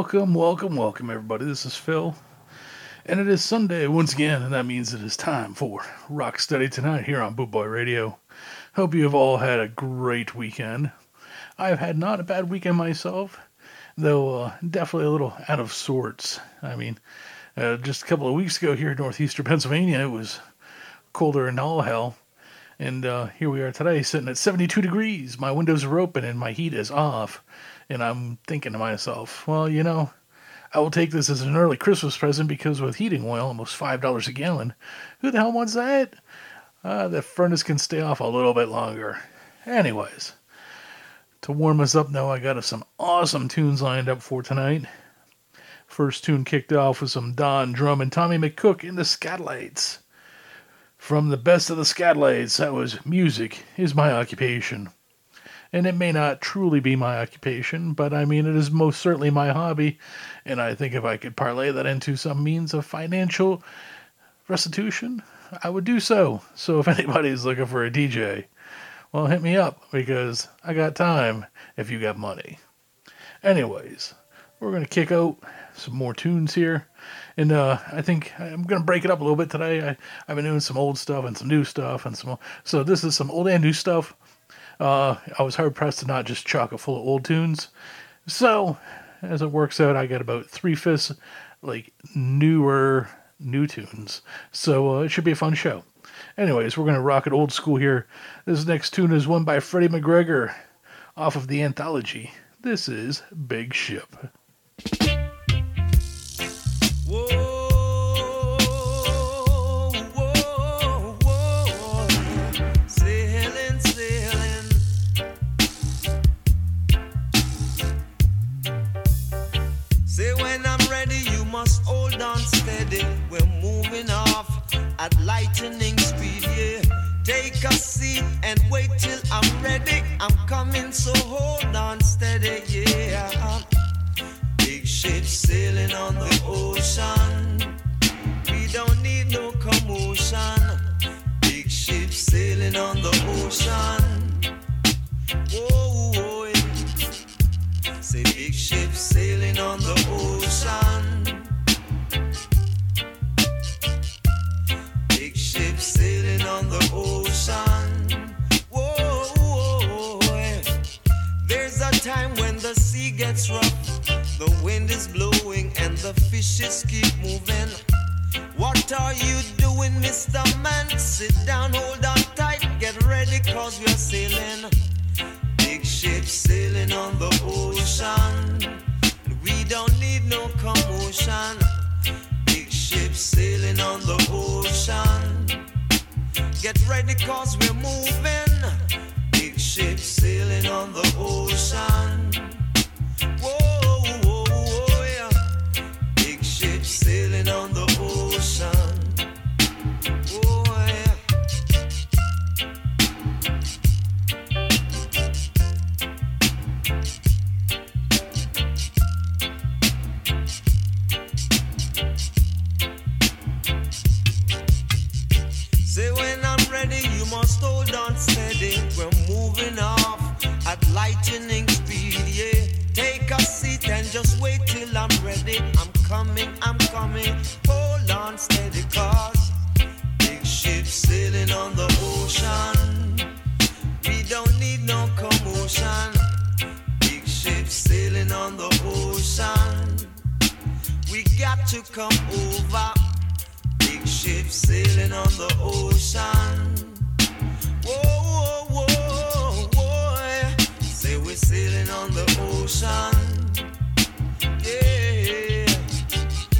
Welcome, welcome, welcome, everybody. This is Phil. And it is Sunday once again, and that means it is time for Rock Steady tonight here on Boot Boy Radio. Hope you have all had a great weekend. I've had not a bad weekend myself, though uh, definitely a little out of sorts. I mean, uh, just a couple of weeks ago here in northeastern Pennsylvania, it was colder than all hell. And uh, here we are today, sitting at 72 degrees. My windows are open and my heat is off. And I'm thinking to myself, well, you know, I will take this as an early Christmas present because with heating oil, almost $5 a gallon, who the hell wants that? Uh, the furnace can stay off a little bit longer. Anyways, to warm us up now, I got some awesome tunes lined up for tonight. First tune kicked off with some Don Drummond Tommy McCook in the Skatalites. From the best of the Skatalites, that was Music is My Occupation and it may not truly be my occupation, but I mean, it is most certainly my hobby, and I think if I could parlay that into some means of financial restitution, I would do so. So if anybody's looking for a DJ, well, hit me up because I got time if you got money. Anyways, we're going to kick out some more tunes here. And uh, I think I'm going to break it up a little bit today. I, I've been doing some old stuff and some new stuff. and some. So this is some old and new stuff uh, I was hard pressed to not just chock it full of old tunes. So, as it works out, I got about three fifths like newer new tunes. So uh, it should be a fun show. Anyways, we're gonna rock it old school here. This next tune is one by Freddie McGregor off of the anthology. This is Big Ship. At lightning speed, yeah. Take a seat and wait till I'm ready. I'm coming, so hold on steady, yeah. Big ship sailing on the ocean. We don't need no commotion. Big ship sailing on the ocean. Whoa, whoa, yeah. Say big ship sailing on the ocean. On the ocean. Whoa, There's a time when the sea gets rough, the wind is blowing, and the fishes keep moving. What are you doing, Mr. Man? Sit down, hold on tight, get ready, cause we're sailing. Big sailing on the ocean. We don't need no commotion. Big sailing on the ocean. Get ready cause we're moving. Big ship sailing on the ocean. Whoa, whoa, whoa, yeah. Big ship sailing on the ocean. Lightning speed, yeah. Take a seat and just wait till I'm ready. I'm coming, I'm coming. Hold on steady, cause big ship sailing on the ocean. We don't need no commotion. Big ship sailing on the ocean. We got to come over. Big ship sailing on the ocean. Whoa. sailing on the ocean. Yeah.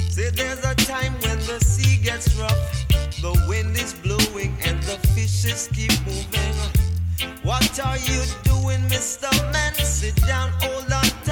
Say there's a time when the sea gets rough, the wind is blowing and the fishes keep moving. What are you doing, Mr. Man? Sit down, hold on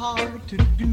hard to do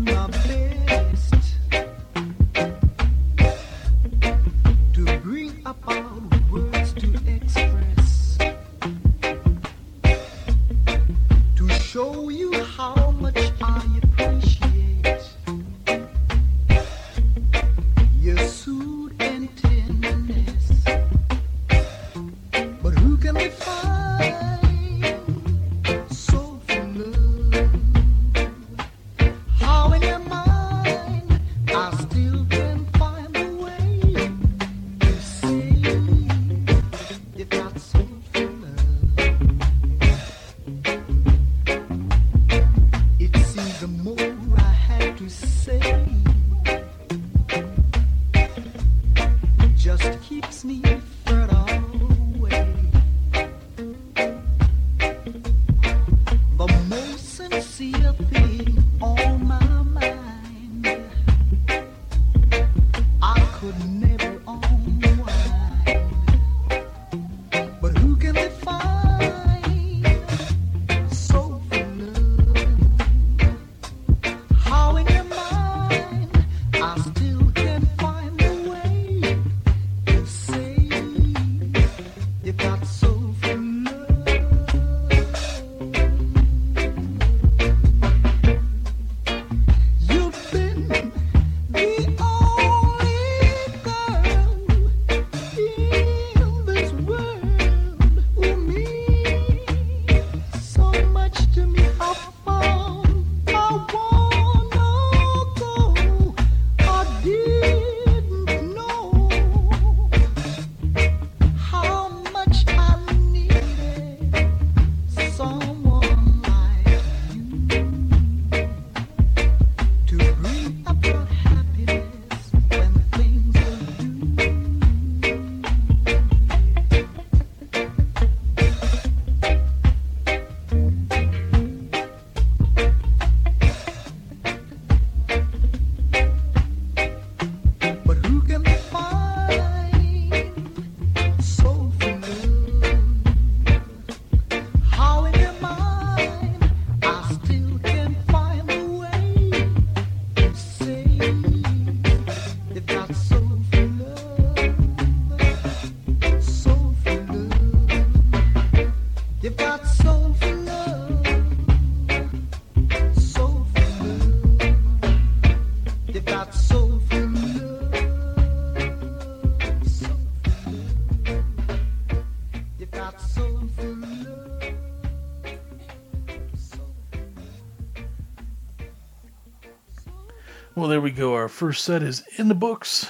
first set is in the books.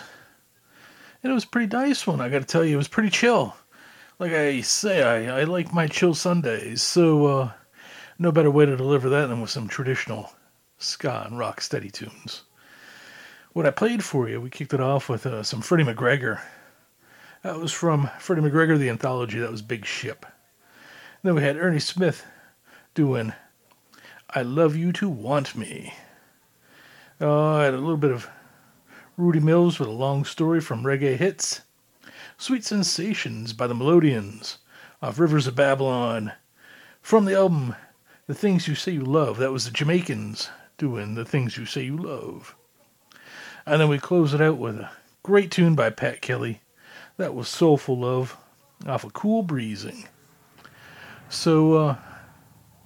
And it was pretty nice one. I got to tell you, it was pretty chill. Like I say, I, I like my chill Sundays. So, uh, no better way to deliver that than with some traditional ska and rock steady tunes. What I played for you, we kicked it off with uh, some Freddie McGregor. That was from Freddie McGregor, the anthology. That was Big Ship. Then we had Ernie Smith doing I Love You to Want Me. Uh, I had a little bit of Rudy Mills with a long story from Reggae Hits. Sweet Sensations by the Melodians off Rivers of Babylon. From the album The Things You Say You Love, that was the Jamaicans doing The Things You Say You Love. And then we close it out with a great tune by Pat Kelly. That was Soulful Love off of Cool Breezing. So, uh,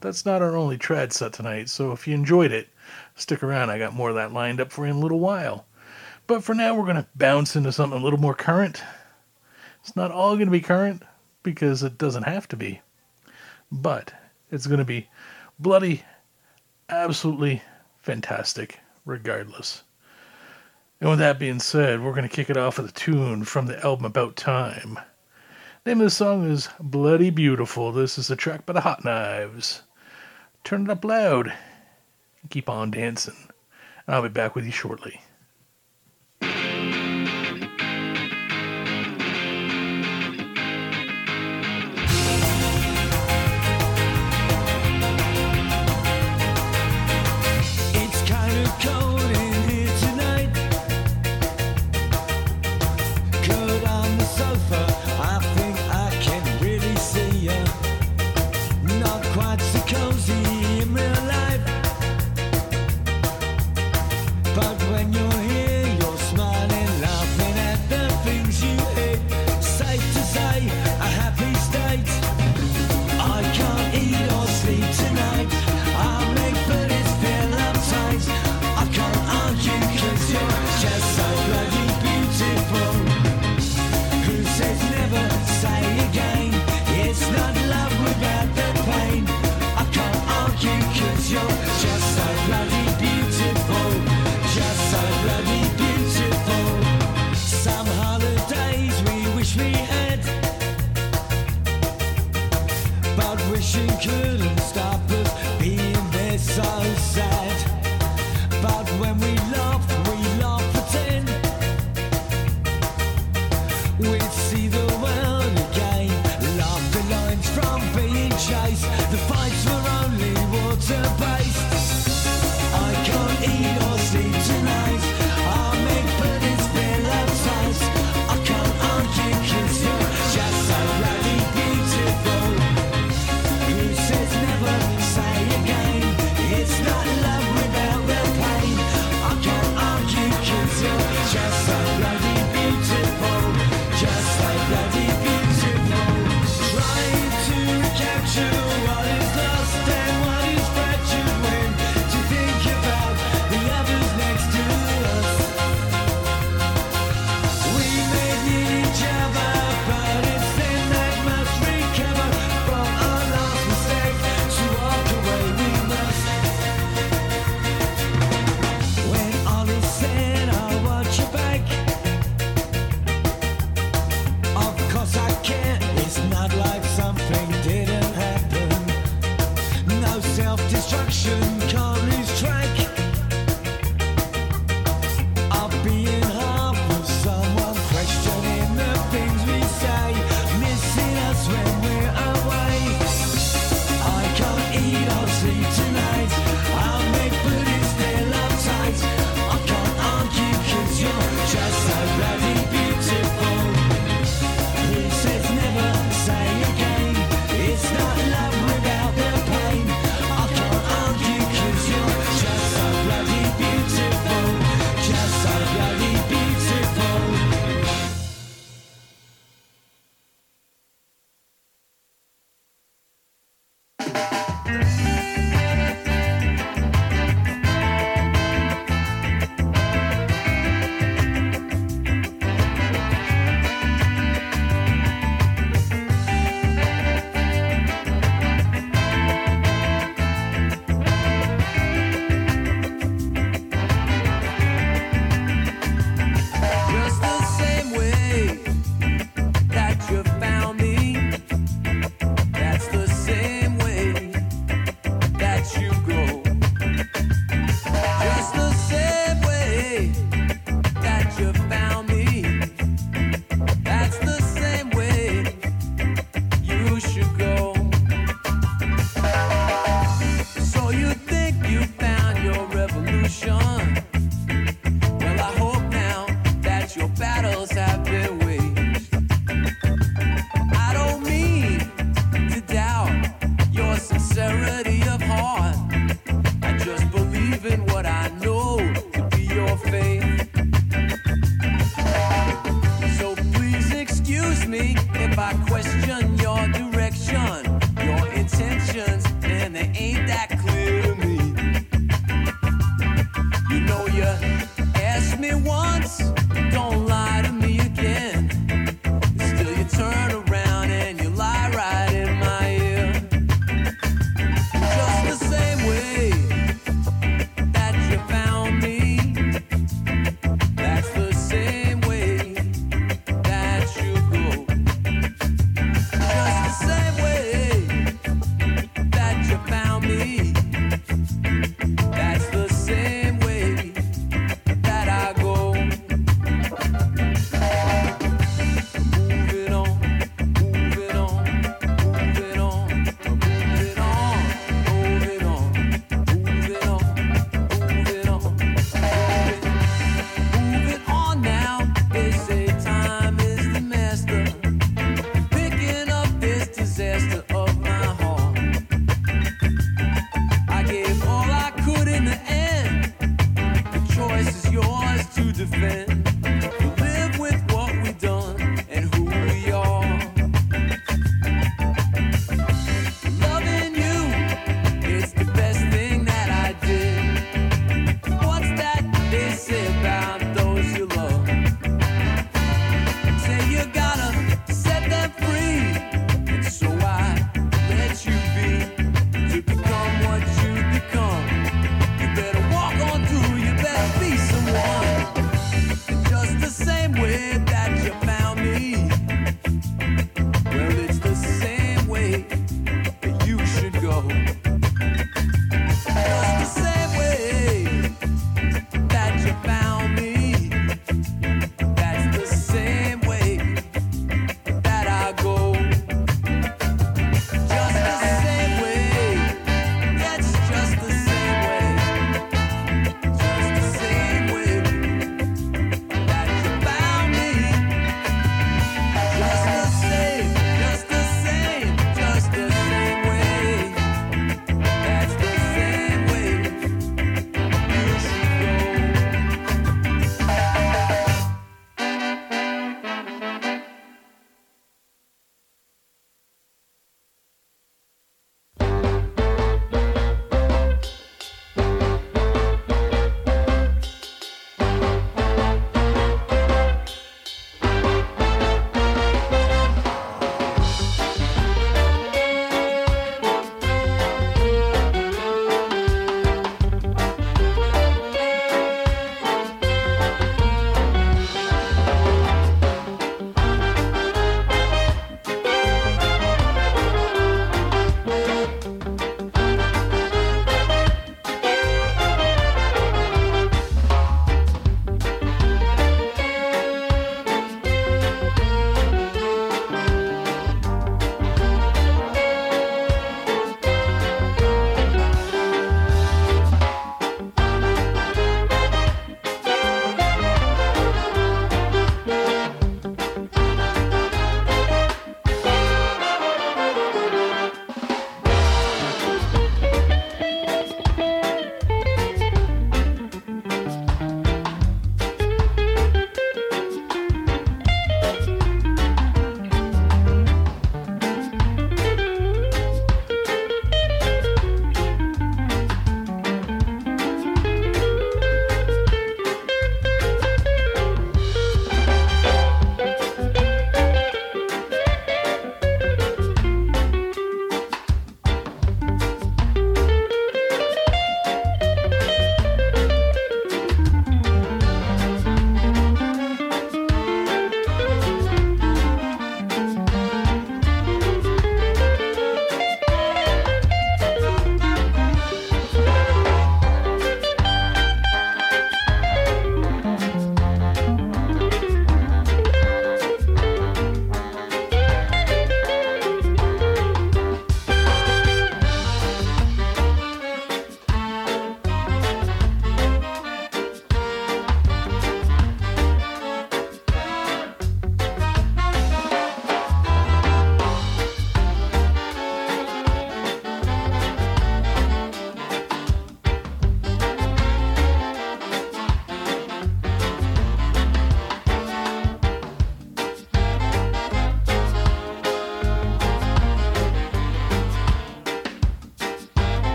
that's not our only trad set tonight, so if you enjoyed it, stick around. I got more of that lined up for you in a little while. But for now, we're going to bounce into something a little more current. It's not all going to be current because it doesn't have to be, but it's going to be bloody, absolutely fantastic regardless. And with that being said, we're going to kick it off with a tune from the album About Time. Name of the song is Bloody Beautiful. This is a track by the Hot Knives. Turn it up loud and keep on dancing. And I'll be back with you shortly.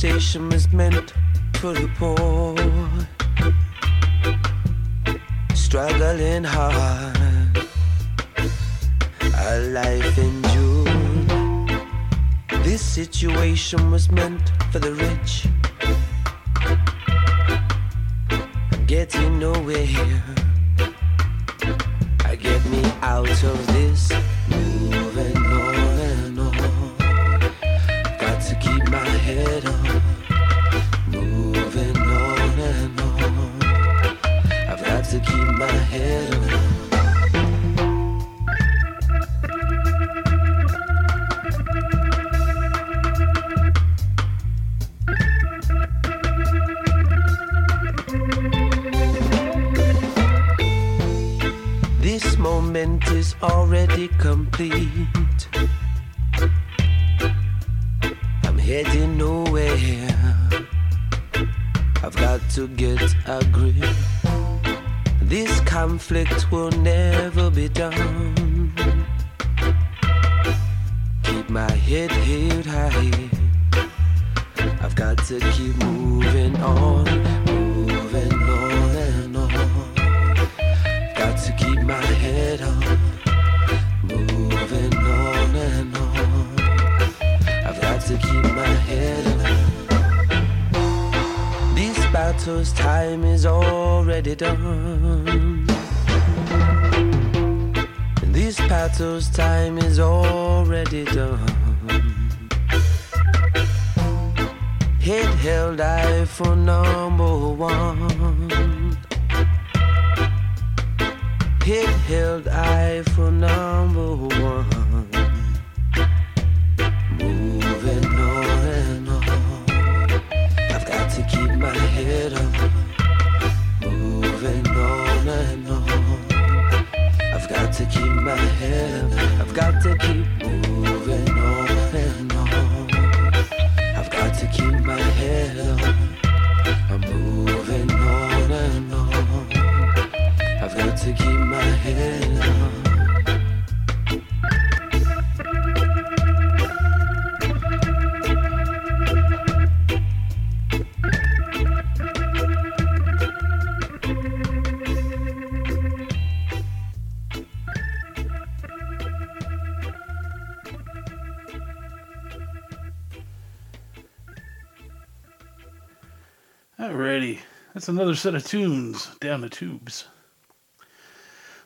Conversation was meant for the poor. Struggling hard, a life endured. This situation was meant for the rich. Another set of tunes down the tubes.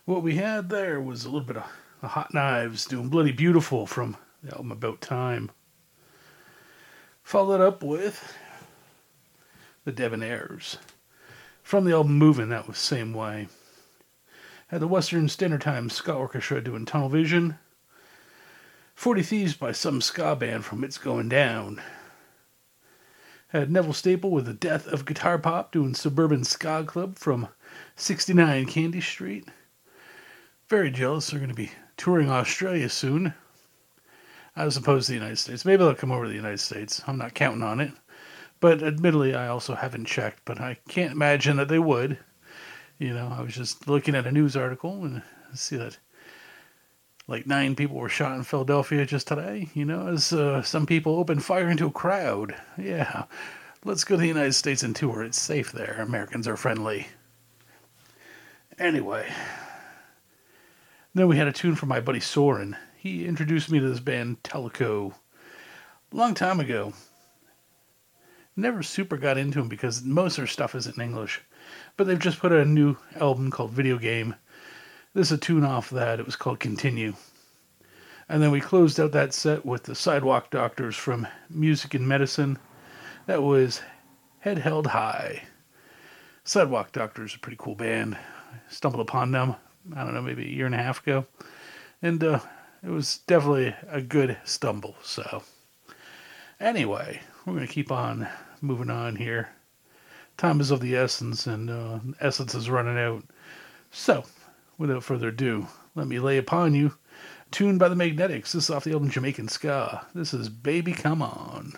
What we had there was a little bit of the Hot Knives doing Bloody Beautiful from the album About Time. Followed up with the Debonaires from the album Moving, that was same way. Had the Western Standard Time Ska Orchestra doing Tunnel Vision. 40 Thieves by some ska band from It's Going Down. Had Neville Staple with the Death of Guitar Pop doing Suburban Ska Club from 69 Candy Street. Very jealous. They're going to be touring Australia soon. As opposed to the United States. Maybe they'll come over to the United States. I'm not counting on it. But admittedly, I also haven't checked, but I can't imagine that they would. You know, I was just looking at a news article and see that like nine people were shot in Philadelphia just today. You know, as uh, some people opened fire into a crowd. Yeah, let's go to the United States and tour. It's safe there. Americans are friendly. Anyway, then we had a tune from my buddy Soren. He introduced me to this band Teleco a long time ago. Never super got into them because most of their stuff isn't in English. But they've just put out a new album called Video Game. This is a tune off that. It was called Continue. And then we closed out that set with the Sidewalk Doctors from Music and Medicine. That was Head Held High. Sidewalk Doctors, a pretty cool band. I stumbled upon them, I don't know, maybe a year and a half ago. And uh, it was definitely a good stumble. So, anyway, we're going to keep on moving on here. Time is of the essence, and uh, essence is running out. So, without further ado, let me lay upon you Tuned by the Magnetics. This is off the album Jamaican Ska. This is Baby Come On.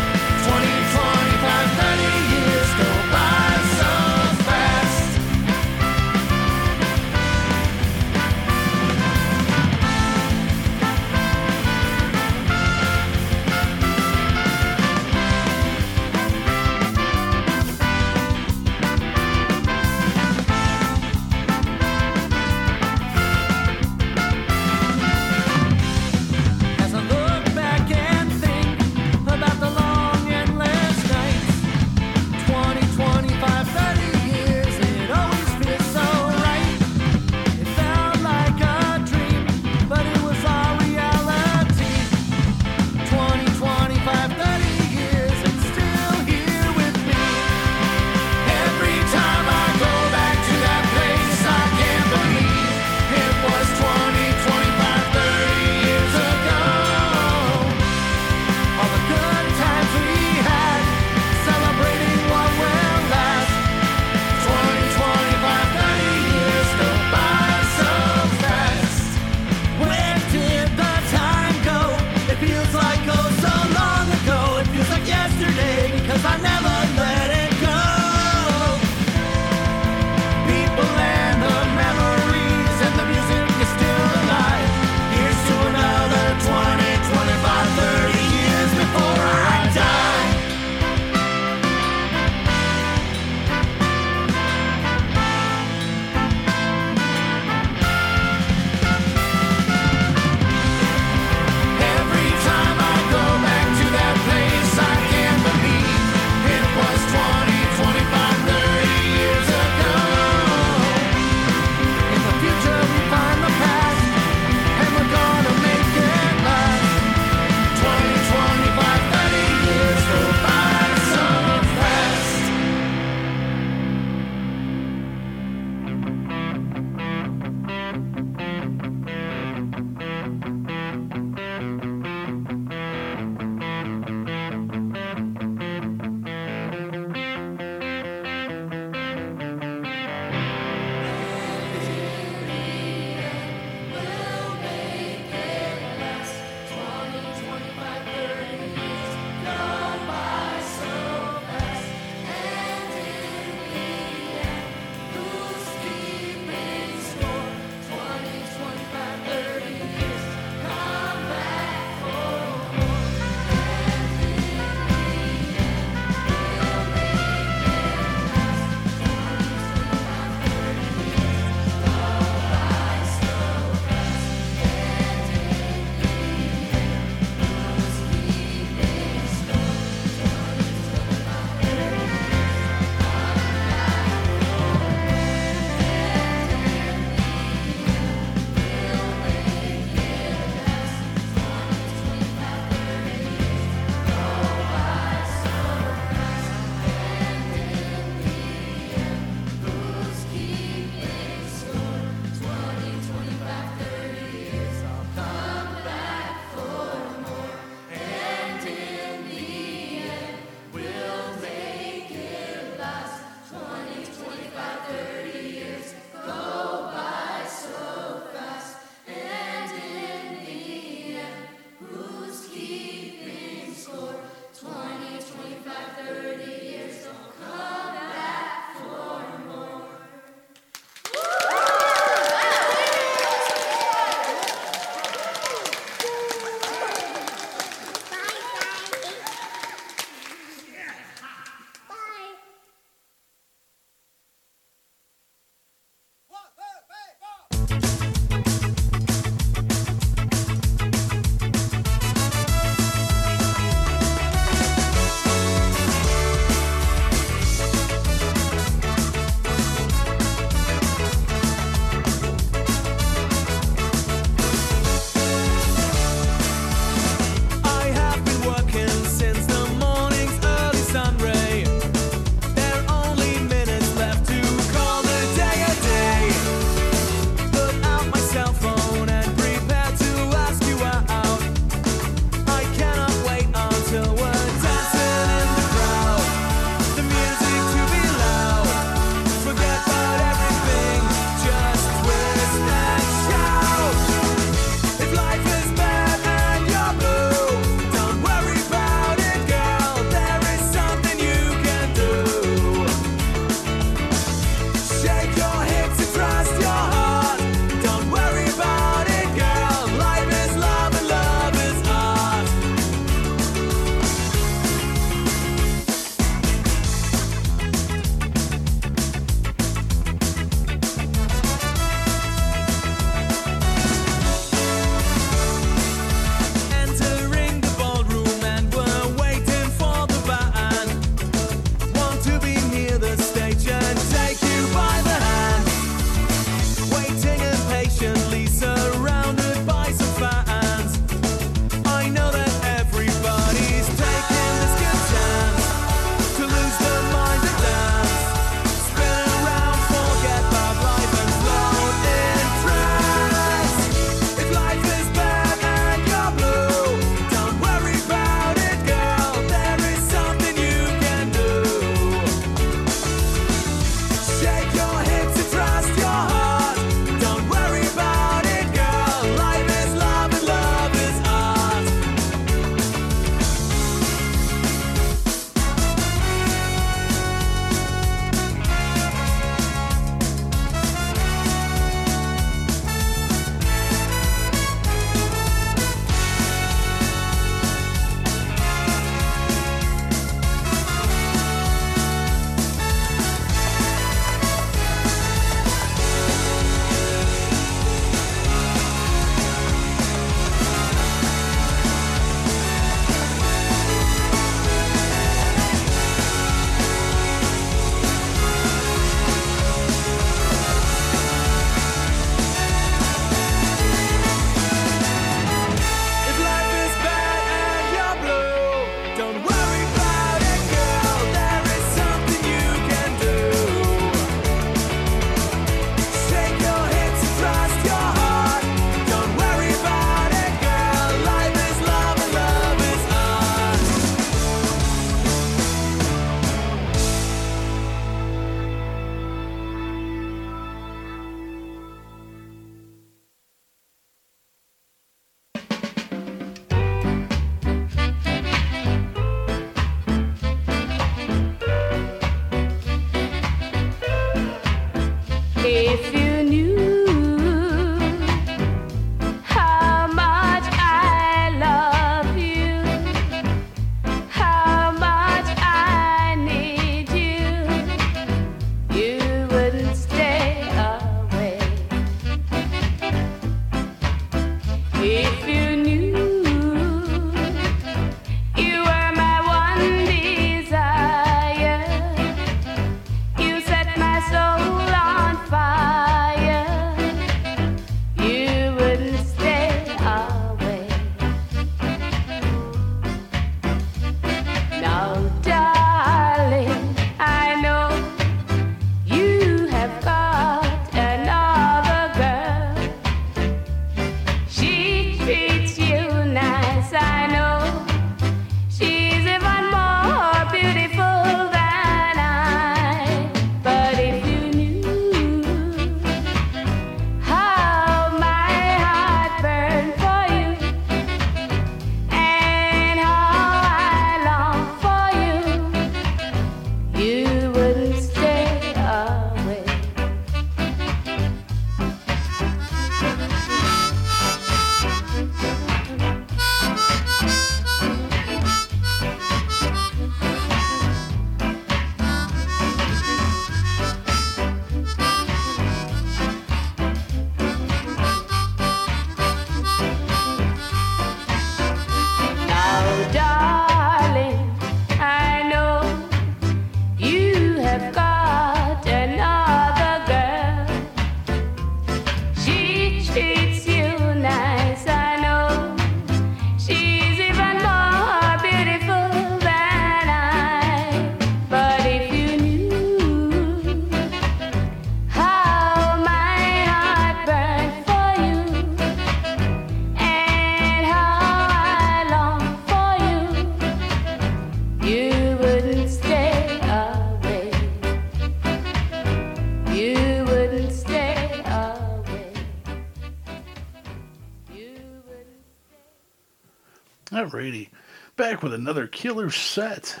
Back with another killer set.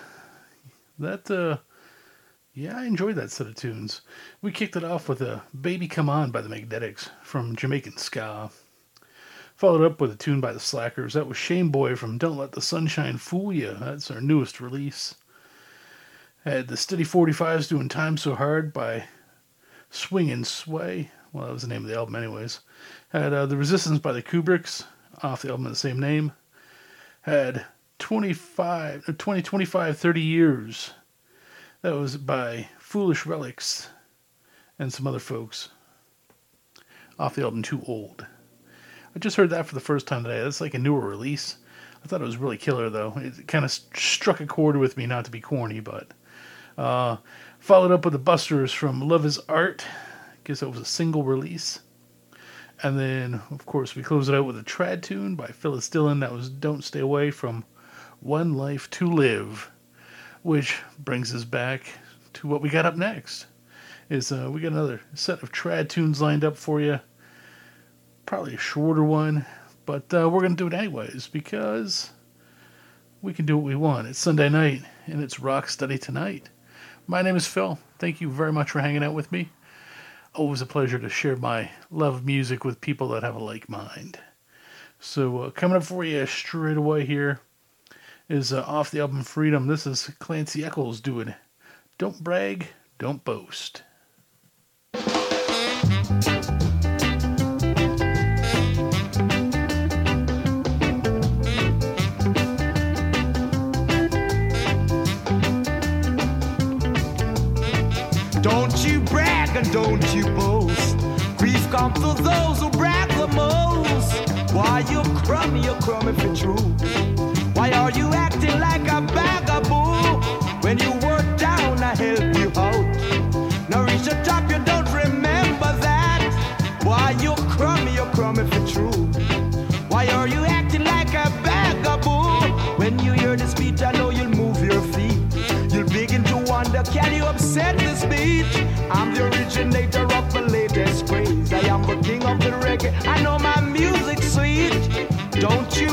That, uh, yeah, I enjoyed that set of tunes. We kicked it off with a Baby Come On by the Magnetics from Jamaican Ska. Followed up with a tune by the Slackers. That was Shame Boy from Don't Let the Sunshine Fool You. That's our newest release. Had the Steady 45s doing Time So Hard by Swing and Sway. Well, that was the name of the album, anyways. Had uh, The Resistance by the Kubricks off the album of the same name. Had 25, uh, 20, 25, 30 years. That was by Foolish Relics and some other folks off the album Too Old. I just heard that for the first time today. That's like a newer release. I thought it was really killer, though. It kind of struck a chord with me, not to be corny, but. Uh, followed up with the Busters from Love is Art. I guess that was a single release. And then, of course, we closed it out with a trad tune by Phyllis Dillon. That was Don't Stay Away from one Life to Live, which brings us back to what we got up next. Is uh, we got another set of trad tunes lined up for you. Probably a shorter one, but uh, we're gonna do it anyways because we can do what we want. It's Sunday night and it's Rock Steady tonight. My name is Phil. Thank you very much for hanging out with me. Always a pleasure to share my love of music with people that have a like mind. So, uh, coming up for you straight away here is uh, off the album Freedom. This is Clancy Eccles doing Don't Brag, Don't Boast. Don't you brag and don't you boast. Grief comes to those who brag the most. Why you crummy, you crummy for true. Why are you acting like a vagabond when you work down? I help you out. Now reach the top, you don't remember that. Why you crummy, you crummy for true. Why are you acting like a vagabond when you hear the speech? I know you'll move your feet. You'll begin to wonder, can you upset the speech? I'm the originator of the latest craze. I am the king of the reggae. I know my music's sweet. Don't you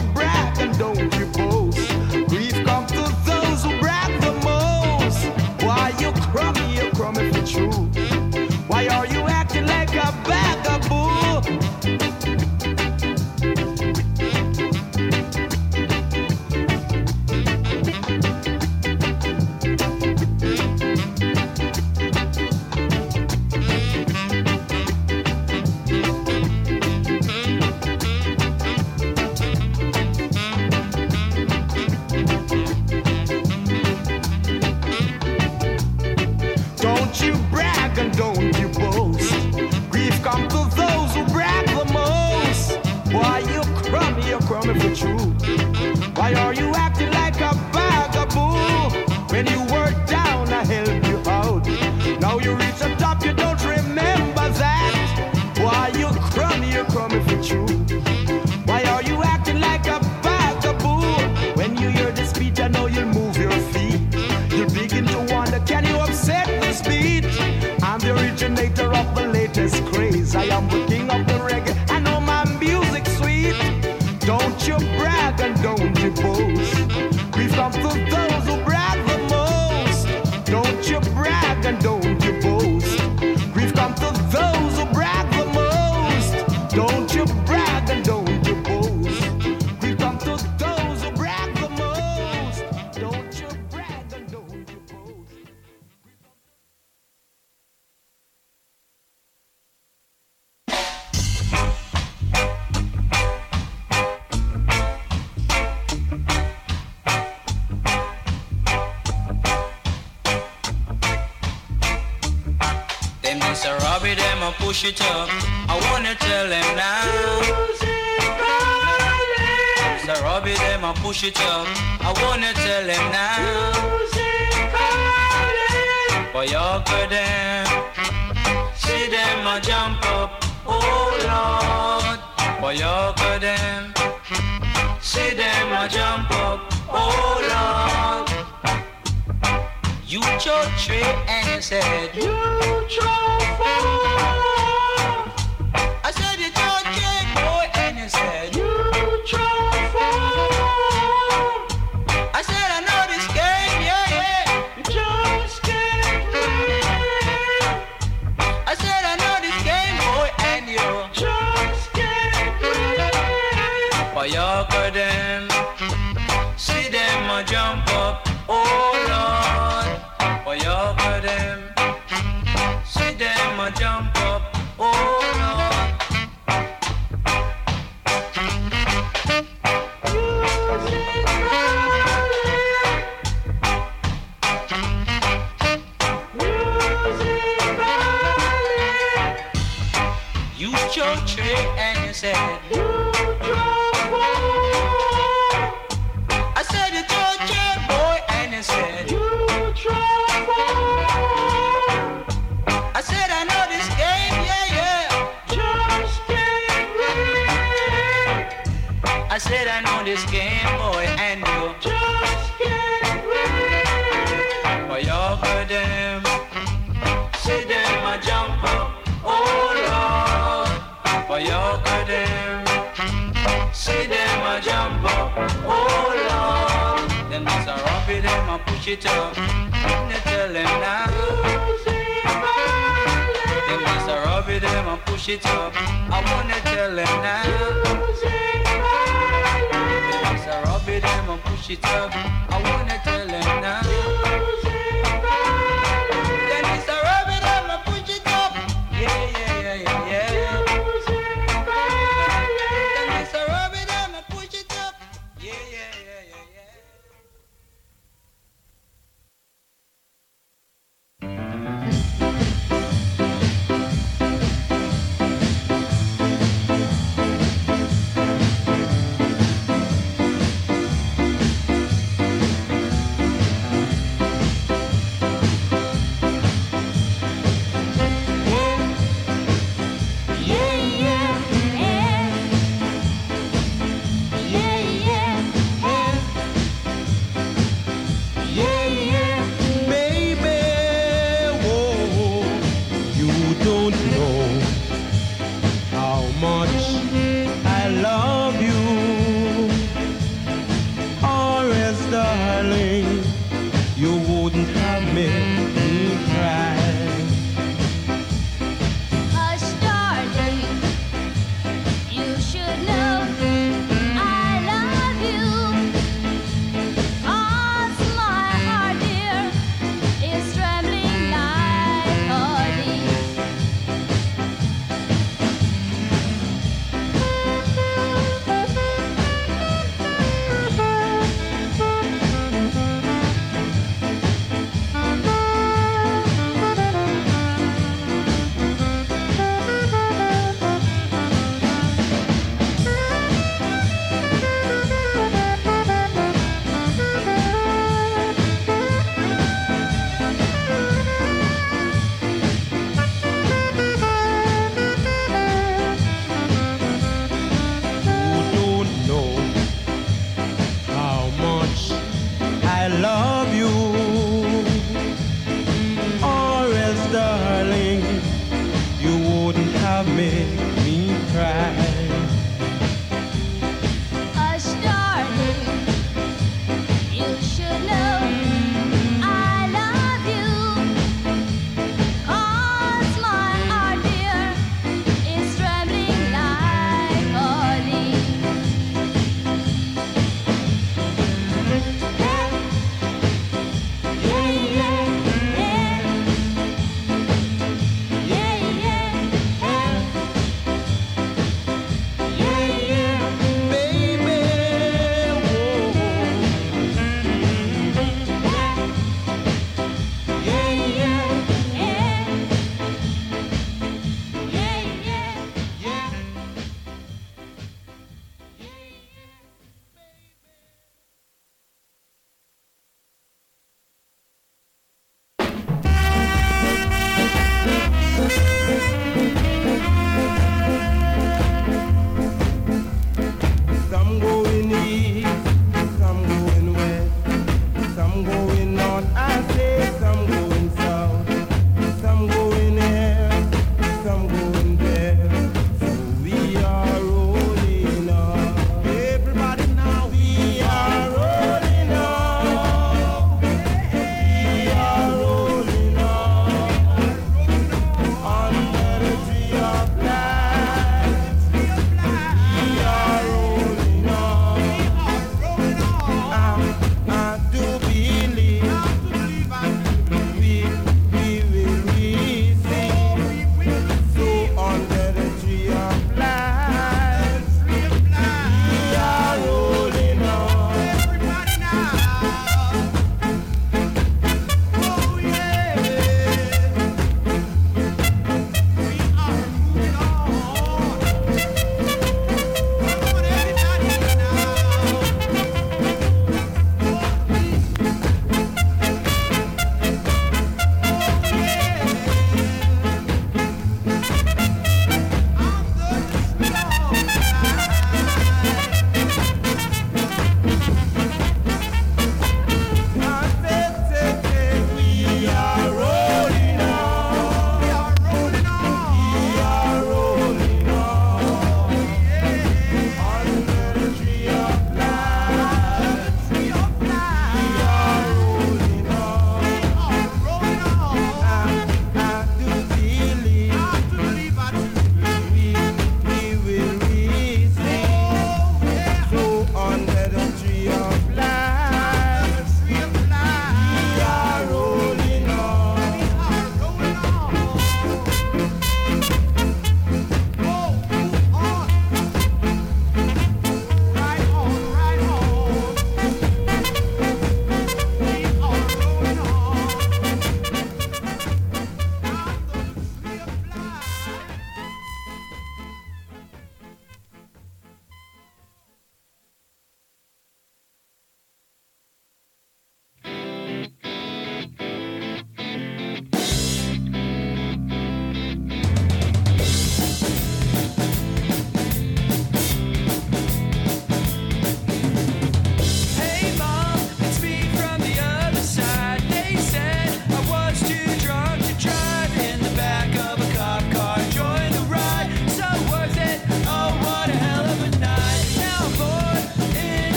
push it up. I wanna tell them now. Mr. Robbie, them a push it up. I wanna tell them now. For good them, see them a jump up. Oh Lord, for good them, see them a jump up. Oh Lord. You chose three and you said You You chose three and you said You I said you chose three boy and you said You I said I know this game, yeah, yeah. Just I said I know this game, boy, jump up, oh Lord. Them is a rub it, them a push it up. They tell them now. Them is a rub it, them a push it up. I wanna tell them now. Them is a rub it, them a push it up. I wanna tell them now.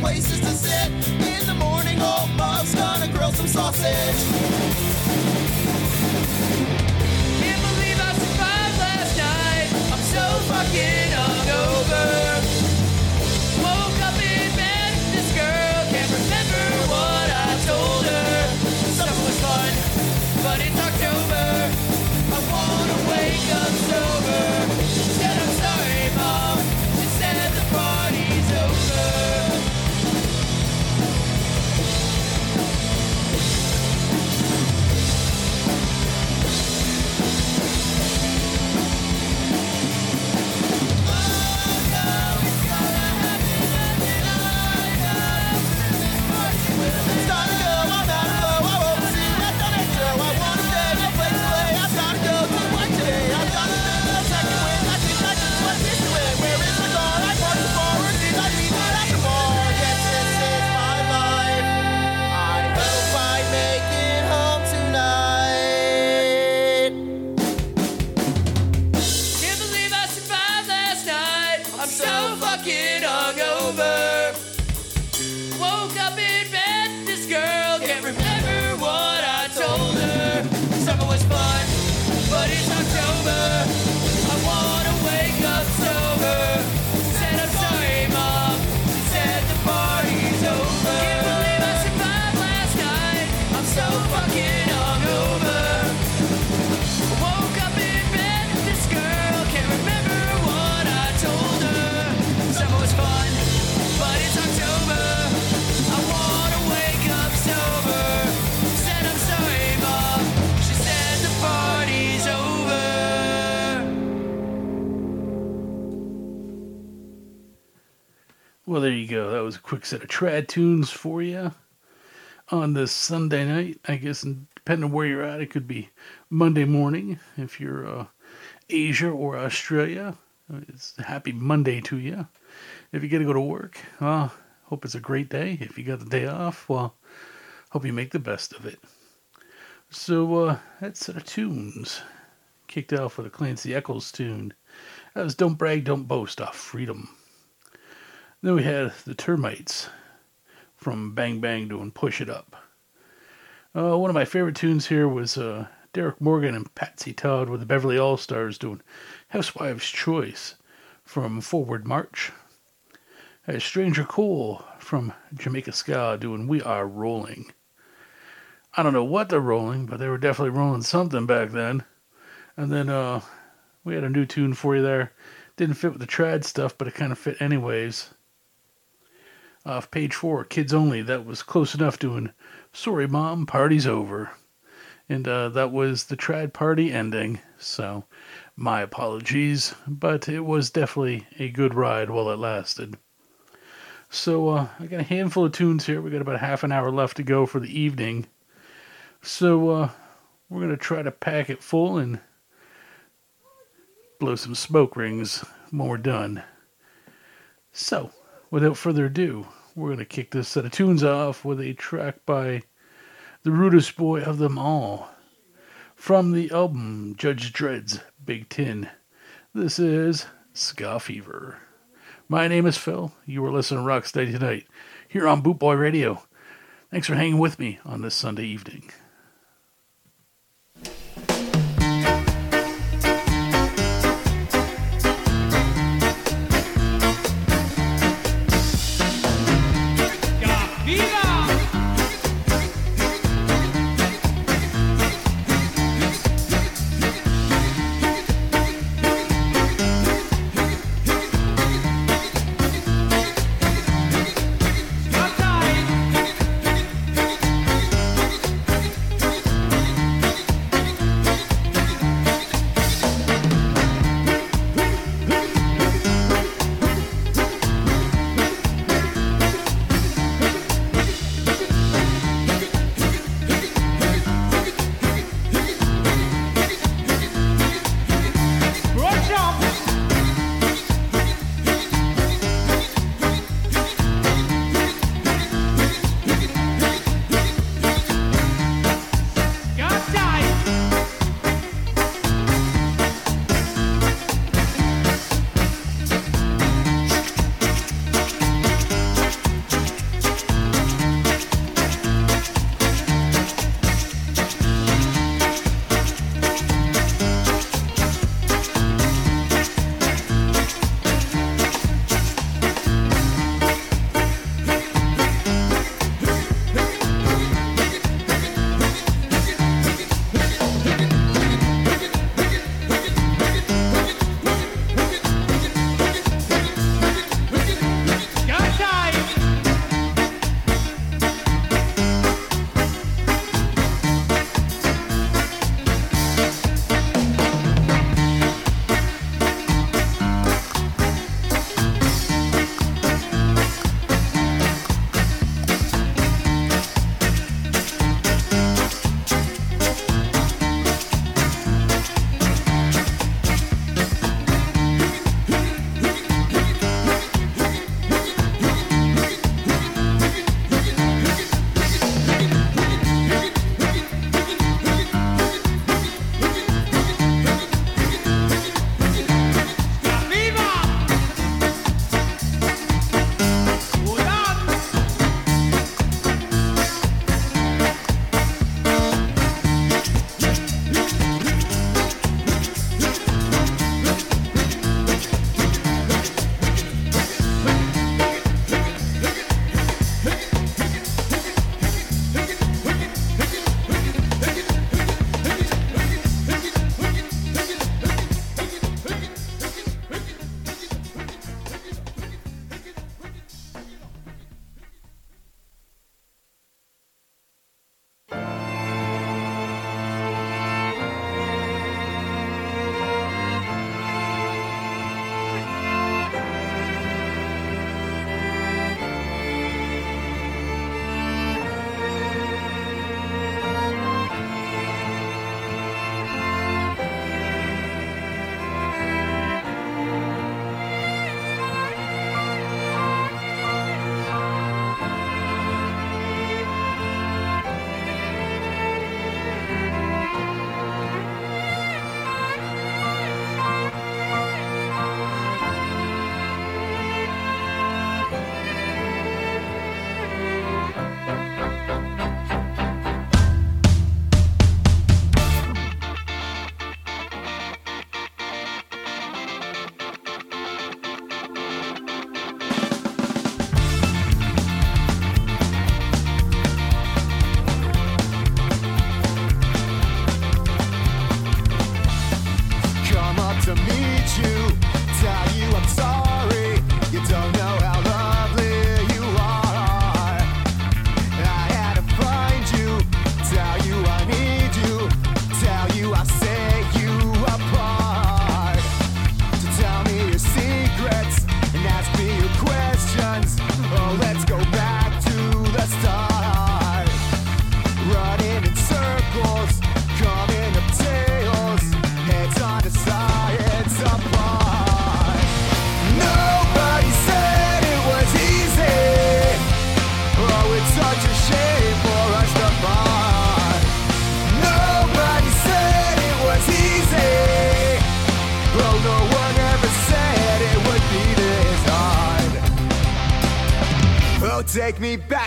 Places to sit. In the morning, old Mug's gonna grill some sausage. Well, there you go. That was a quick set of trad tunes for you on this Sunday night. I guess, depending on where you're at, it could be Monday morning if you're uh, Asia or Australia. It's happy Monday to you. If you got to go to work, well, hope it's a great day. If you got the day off, well, hope you make the best of it. So uh, that set of tunes kicked off with a Clancy Eccles tune. That was "Don't Brag, Don't Boast" off Freedom. Then we had the Termites from Bang Bang doing Push It Up. Uh, one of my favorite tunes here was uh, Derrick Morgan and Patsy Todd with the Beverly All Stars doing Housewife's Choice from Forward March. Had Stranger Cole from Jamaica Ska doing We Are Rolling. I don't know what they're rolling, but they were definitely rolling something back then. And then uh, we had a new tune for you there. Didn't fit with the trad stuff, but it kind of fit anyways off page four, kids only. That was close enough doing Sorry Mom, Party's Over. And uh, that was the trad party ending. So my apologies, but it was definitely a good ride while it lasted. So uh, I got a handful of tunes here. We got about half an hour left to go for the evening. So uh, we're going to try to pack it full and blow some smoke rings when we're done. So, without further ado, we're going to kick this set of tunes off with a track by the rudest boy of them all. From the album Judge Dread's Big Tin, this is Ska Fever. My name is Phil. You are listening to Rock Steady tonight here on Boot Boy Radio. Thanks for hanging with me on this Sunday evening.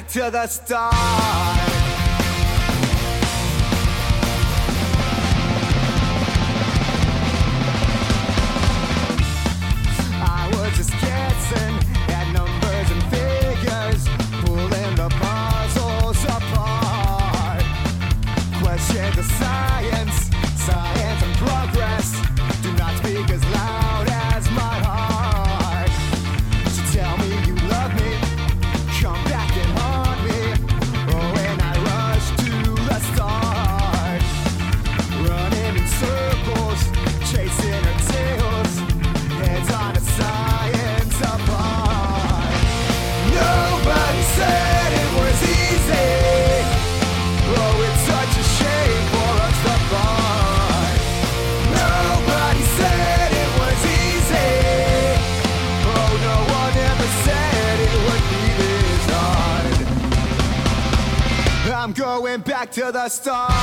To the start. To the start.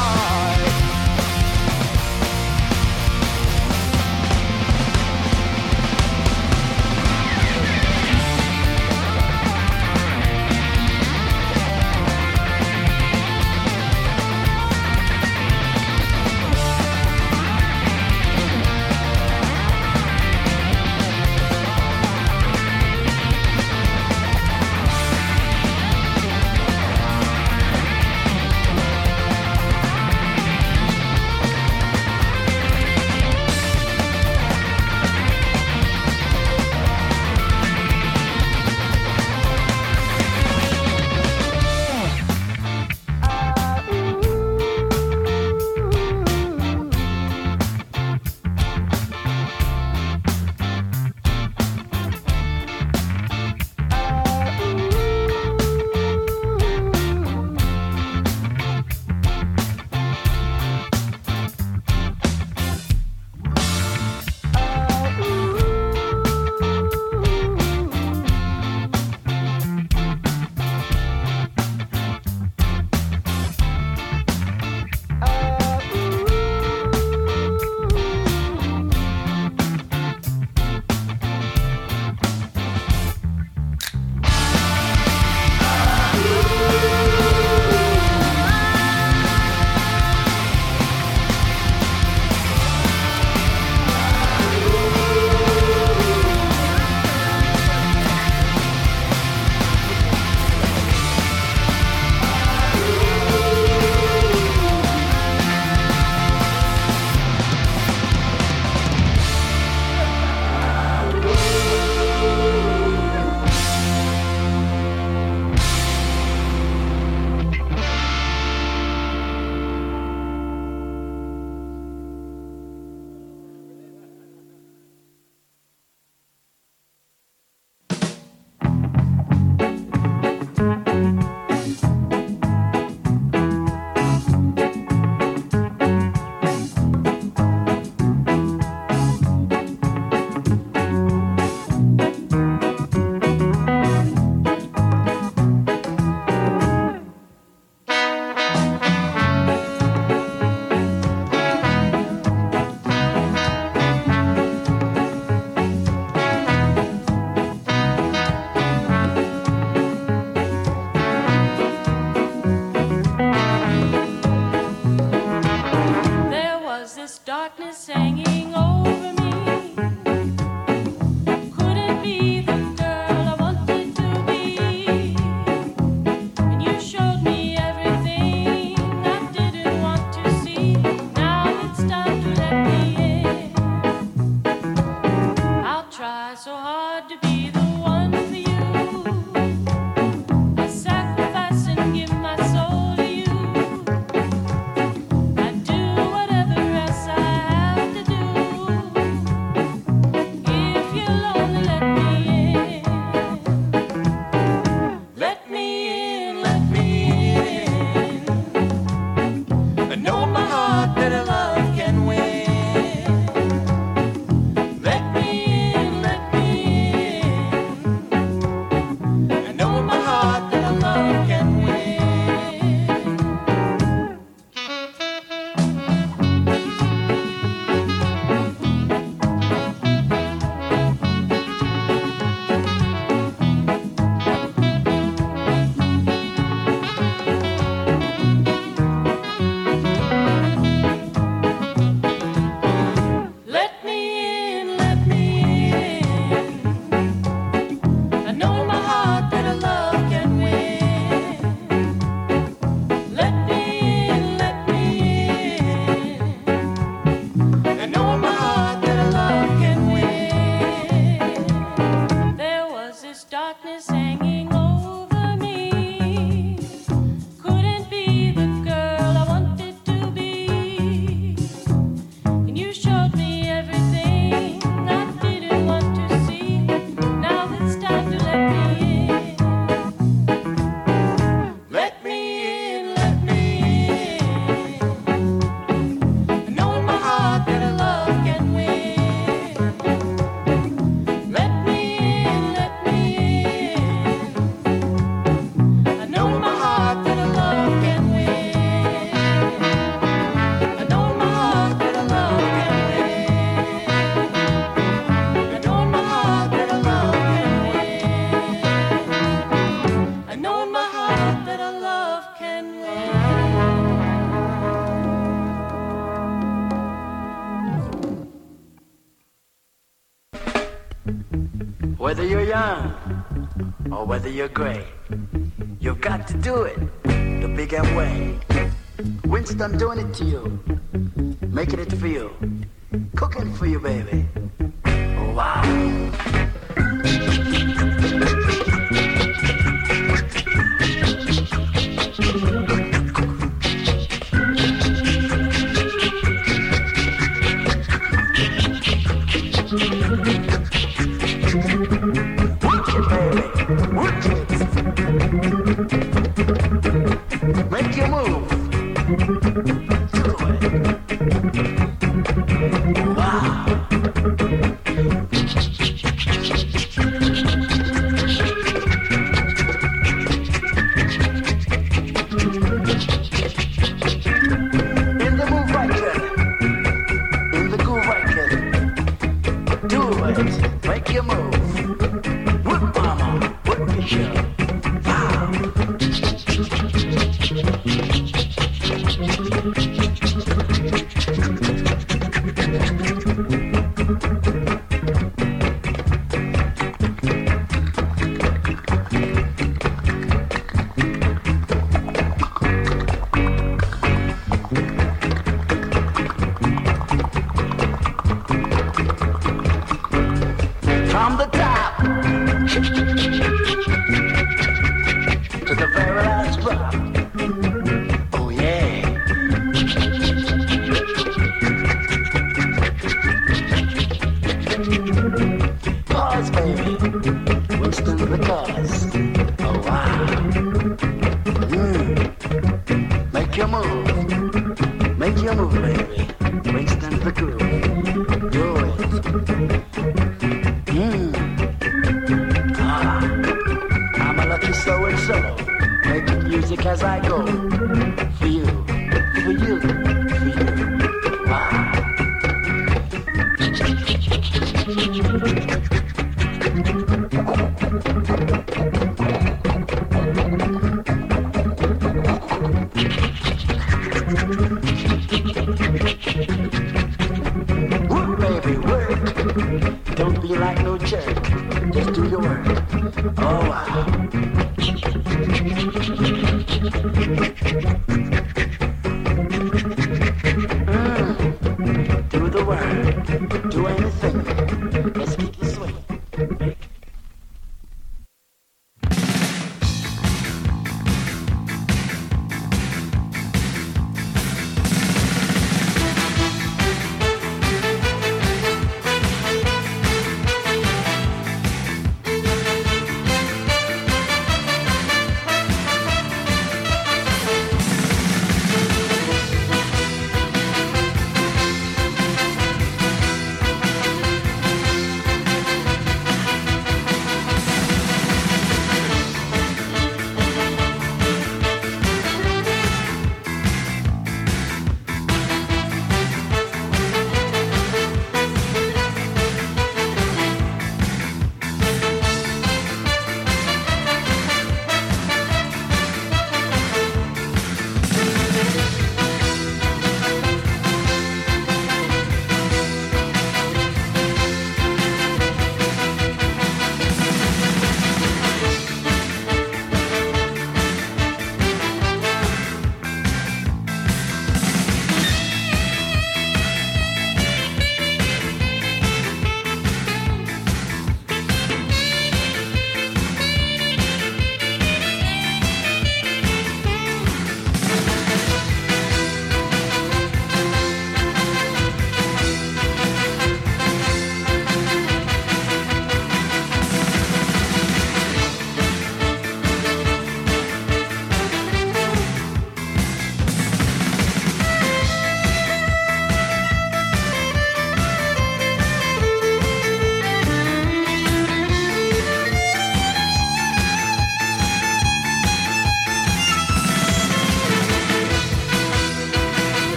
whether you're gray. You've got to do it the big and way. Winston doing it to you, making it for you, cooking for you, baby.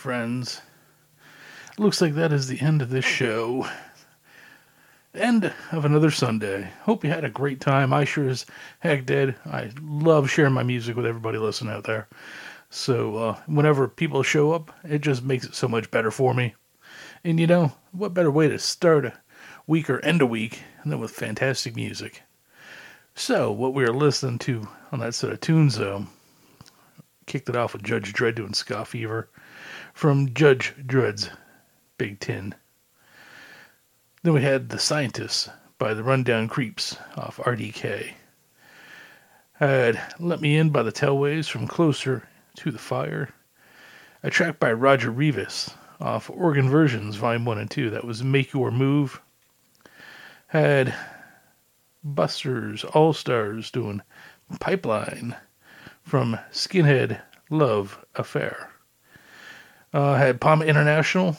Friends, looks like that is the end of this show. End of another Sunday. Hope you had a great time. I sure as heck did. I love sharing my music with everybody listening out there. So uh, whenever people show up, it just makes it so much better for me. And you know, what better way to start a week or end a week than with fantastic music? So, what we were listening to on that set of tunes, though, kicked it off with Judge Dread doing Ska Fever from Judge Dread's Big Tin. Then we had The Scientists by the Rundown Creeps off RDK. Had Let Me In by the Tailways from Closer to the Fire. A track by Roger Rivas off Organ Versions Volume 1 and 2 that was Make Your Move. Had Busters All Stars doing Pipeline from Skinhead Love Affair. Uh, had Pama International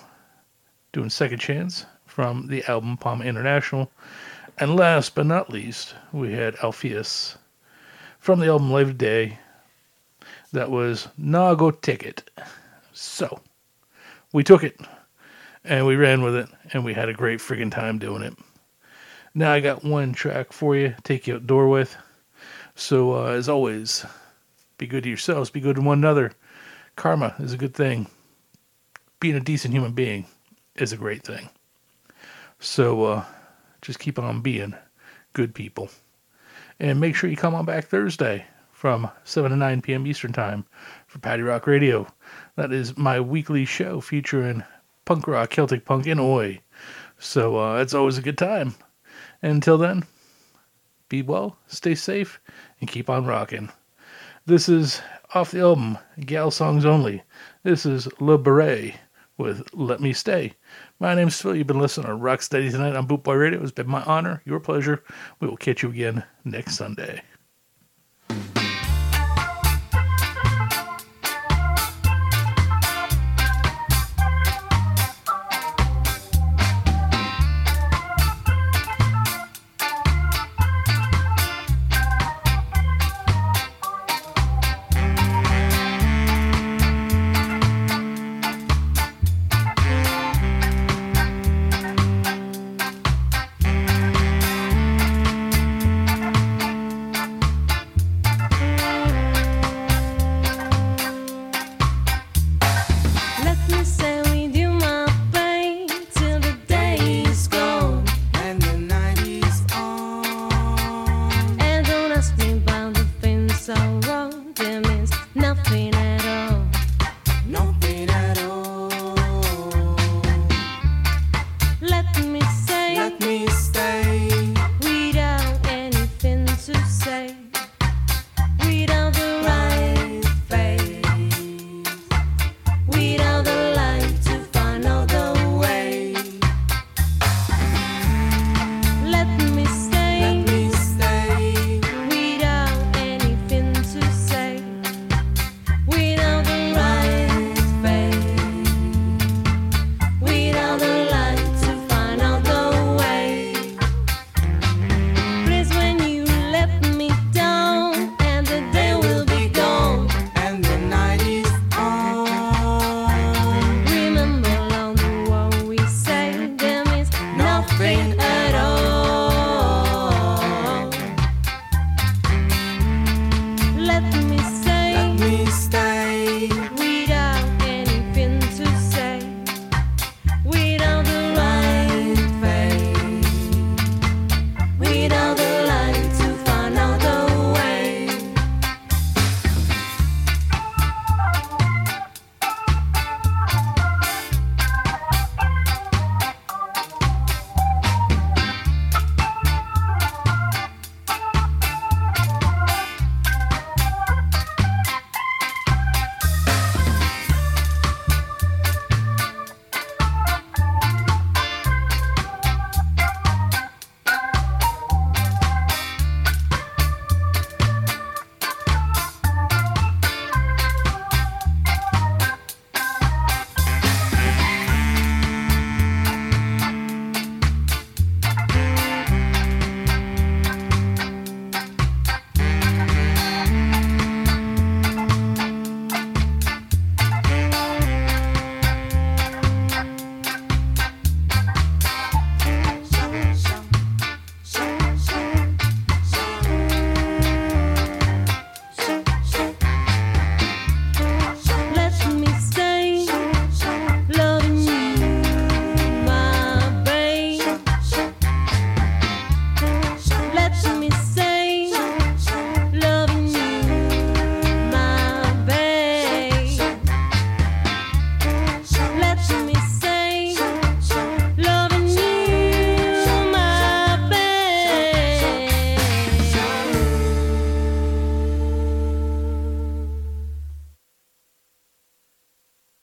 doing Second Chance from the album Pama International. And last but not least, we had Alpheus from the album Live Day. That was Nago Ticket. So, we took it and we ran with it and we had a great friggin' time doing it. Now I got one track for you, take you outdoor with. So, uh, as always, be good to yourselves, be good to one another. Karma is a good thing. Being a decent human being is a great thing. So, uh, just keep on being good people. And make sure you come on back Thursday from 7 to 9 p.m. Eastern Time for Patty Rock Radio. That is my weekly show featuring punk rock, Celtic punk, and oi. So, uh, it's always a good time. And until then, be well, stay safe, and keep on rocking. This is off the album Gal Songs Only. This is Le Beret with Let Me Stay. My name's Phil. You've been listening to Rock Steady tonight on Bootboy Radio. It's been my honor, your pleasure. We will catch you again next Sunday.